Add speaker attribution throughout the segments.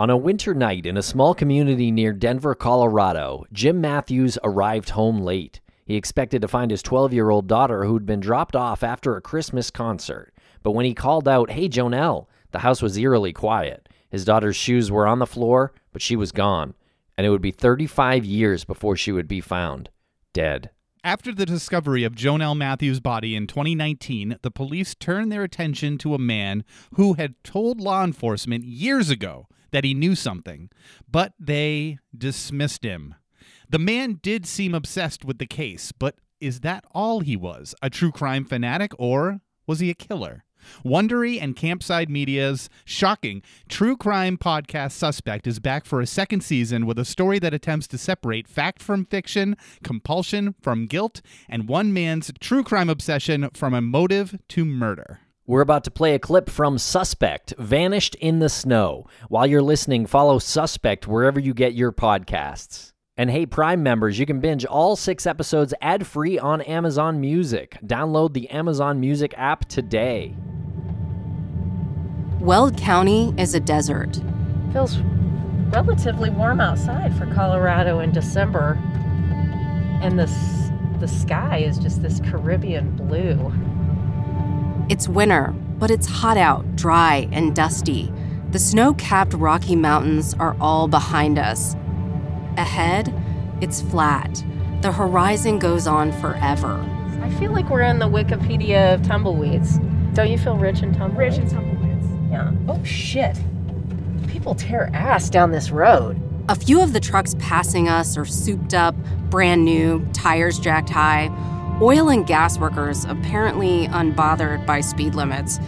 Speaker 1: On a winter night in a small community near Denver, Colorado, Jim Matthews arrived home late. He expected to find his 12 year old daughter who'd been dropped off after a Christmas concert. But when he called out, Hey, Jonelle, the house was eerily quiet. His daughter's shoes were on the floor, but she was gone. And it would be 35 years before she would be found dead.
Speaker 2: After the discovery of Jonelle Matthews' body in 2019, the police turned their attention to a man who had told law enforcement years ago that he knew something, but they dismissed him. The man did seem obsessed with the case, but is that all he was? A true crime fanatic, or was he a killer? Wondery and Campside Media's shocking true crime podcast Suspect is back for a second season with a story that attempts to separate fact from fiction, compulsion from guilt, and one man's true crime obsession from a motive to murder.
Speaker 1: We're about to play a clip from Suspect, Vanished in the Snow. While you're listening, follow Suspect wherever you get your podcasts. And hey, Prime members, you can binge all six episodes ad free on Amazon Music. Download the Amazon Music app today.
Speaker 3: Weld County is a desert.
Speaker 4: Feels relatively warm outside for Colorado in December. And the, the sky is just this Caribbean blue.
Speaker 3: It's winter, but it's hot out, dry, and dusty. The snow capped Rocky Mountains are all behind us. Ahead, it's flat. The horizon goes on forever.
Speaker 4: I feel like we're in the Wikipedia of tumbleweeds. Don't you feel rich in tumbleweeds?
Speaker 5: Rich and tumbleweeds.
Speaker 4: Yeah. Oh, shit. People tear ass down this road.
Speaker 3: A few of the trucks passing us are souped up, brand new, tires jacked high. Oil and gas workers apparently unbothered by speed limits,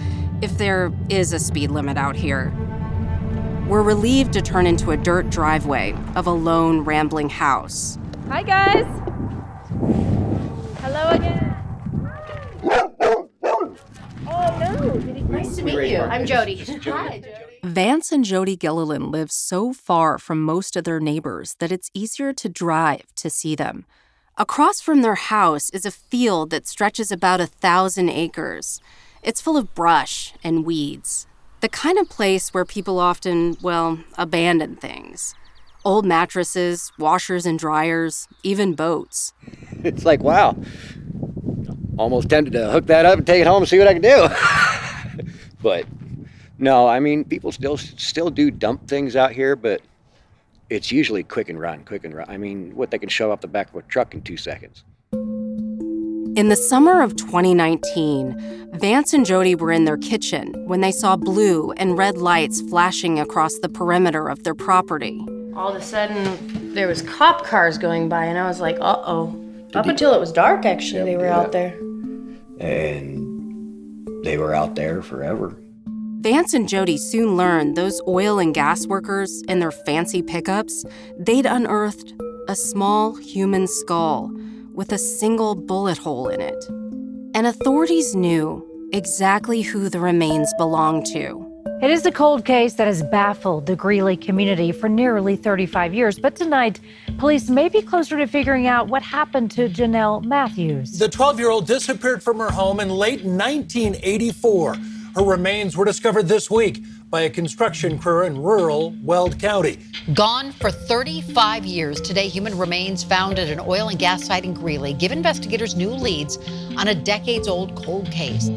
Speaker 3: if there is a speed limit out here. We're relieved to turn into a dirt driveway of a lone, rambling house.
Speaker 4: Hi, guys. Hello again. Oh, no. Nice to meet you. I'm Jody. Hi, Jody.
Speaker 3: Vance and Jody Gilliland live so far from most of their neighbors that it's easier to drive to see them. Across from their house is a field that stretches about a thousand acres. It's full of brush and weeds. The kind of place where people often, well, abandon things. Old mattresses, washers and dryers, even boats.
Speaker 6: It's like, wow. Almost tempted to hook that up and take it home and see what I can do. but no, I mean, people still still do dump things out here, but it's usually quick and run, quick and run. I mean, what they can shove off the back of a truck in two seconds.
Speaker 3: In the summer of 2019, Vance and Jody were in their kitchen when they saw blue and red lights flashing across the perimeter of their property.
Speaker 4: All of a sudden, there was cop cars going by, and I was like, uh-oh. Up until it was dark, actually, they were out there.
Speaker 6: And they were out there forever.
Speaker 3: Vance and Jody soon learned those oil and gas workers in their fancy pickups, they'd unearthed a small human skull with a single bullet hole in it. And authorities knew exactly who the remains belonged to.
Speaker 5: It is a cold case that has baffled the Greeley community for nearly 35 years. But tonight, police may be closer to figuring out what happened to Jonelle Matthews.
Speaker 7: The 12 year old disappeared from her home in late 1984. Her remains were discovered this week by a construction crew in rural Weld County.
Speaker 8: Gone for 35 years. Today, human remains found at an oil and gas site in Greeley give investigators new leads on a decades old cold case.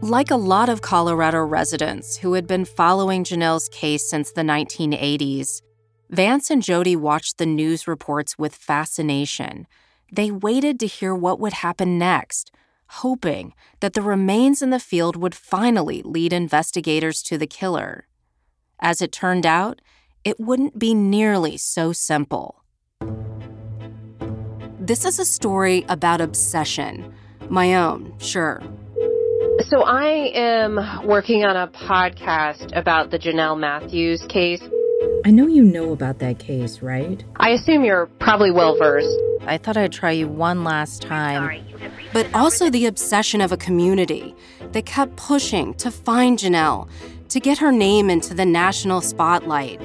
Speaker 3: Like a lot of Colorado residents who had been following Jonelle's case since the 1980s, Vance and Jody watched the news reports with fascination. They waited to hear what would happen next, hoping that the remains in the field would finally lead investigators to the killer. As it turned out, it wouldn't be nearly so simple. This is a story about obsession. My own, sure,
Speaker 4: So I am working on a podcast about the Jonelle Matthews case.
Speaker 9: I know you know about that case, right?
Speaker 4: I assume you're probably well versed.
Speaker 3: I thought I'd try you one last time. But also the obsession of a community that kept pushing to find Jonelle, to get her name into the national spotlight,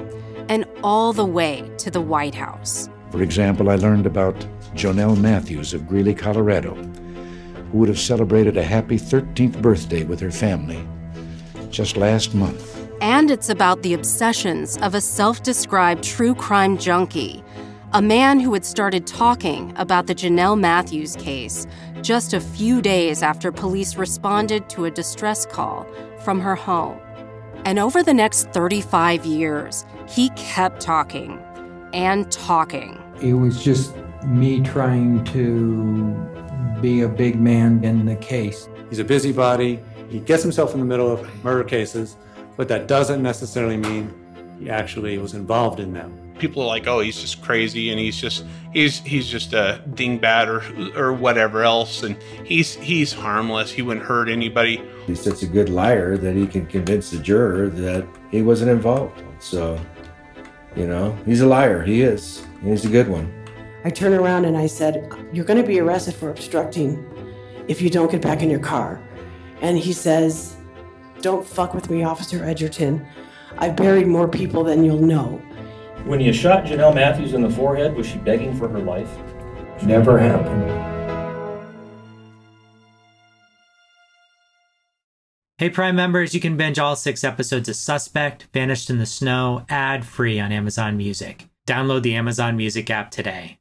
Speaker 3: and all the way to the White House.
Speaker 10: For example, I learned about Jonelle Matthews of Greeley, Colorado, who would have celebrated a happy 13th birthday with her family just last month.
Speaker 3: And it's about the obsessions of a self described true crime junkie, a man who had started talking about the Jonelle Matthews case just a few days after police responded to a distress call from her home. And over the next 35 years, he kept talking and talking.
Speaker 11: It was just me trying to be a big man in the case.
Speaker 12: He's a busybody. He gets himself in the middle of murder cases, but that doesn't necessarily mean he actually was involved in them.
Speaker 13: People are like, "Oh, he's just crazy, and he's just he's he's just a dingbat or or whatever else, and he's he's harmless. He wouldn't hurt anybody."
Speaker 14: He's such a good liar that he can convince the juror that he wasn't involved. So, you know, he's a liar. He is. He's a good one.
Speaker 15: I turned around and I said, You're going to be arrested for obstructing if you don't get back in your car. And he says, Don't fuck with me, Officer Edgerton. I've buried more people than you'll know.
Speaker 16: When you shot Jonelle Matthews in the forehead, was she begging for her life?
Speaker 11: Never happened.
Speaker 17: Hey, Prime members, you can binge all six episodes of Suspect, Vanished in the Snow, ad free on Amazon Music. Download the Amazon Music app today.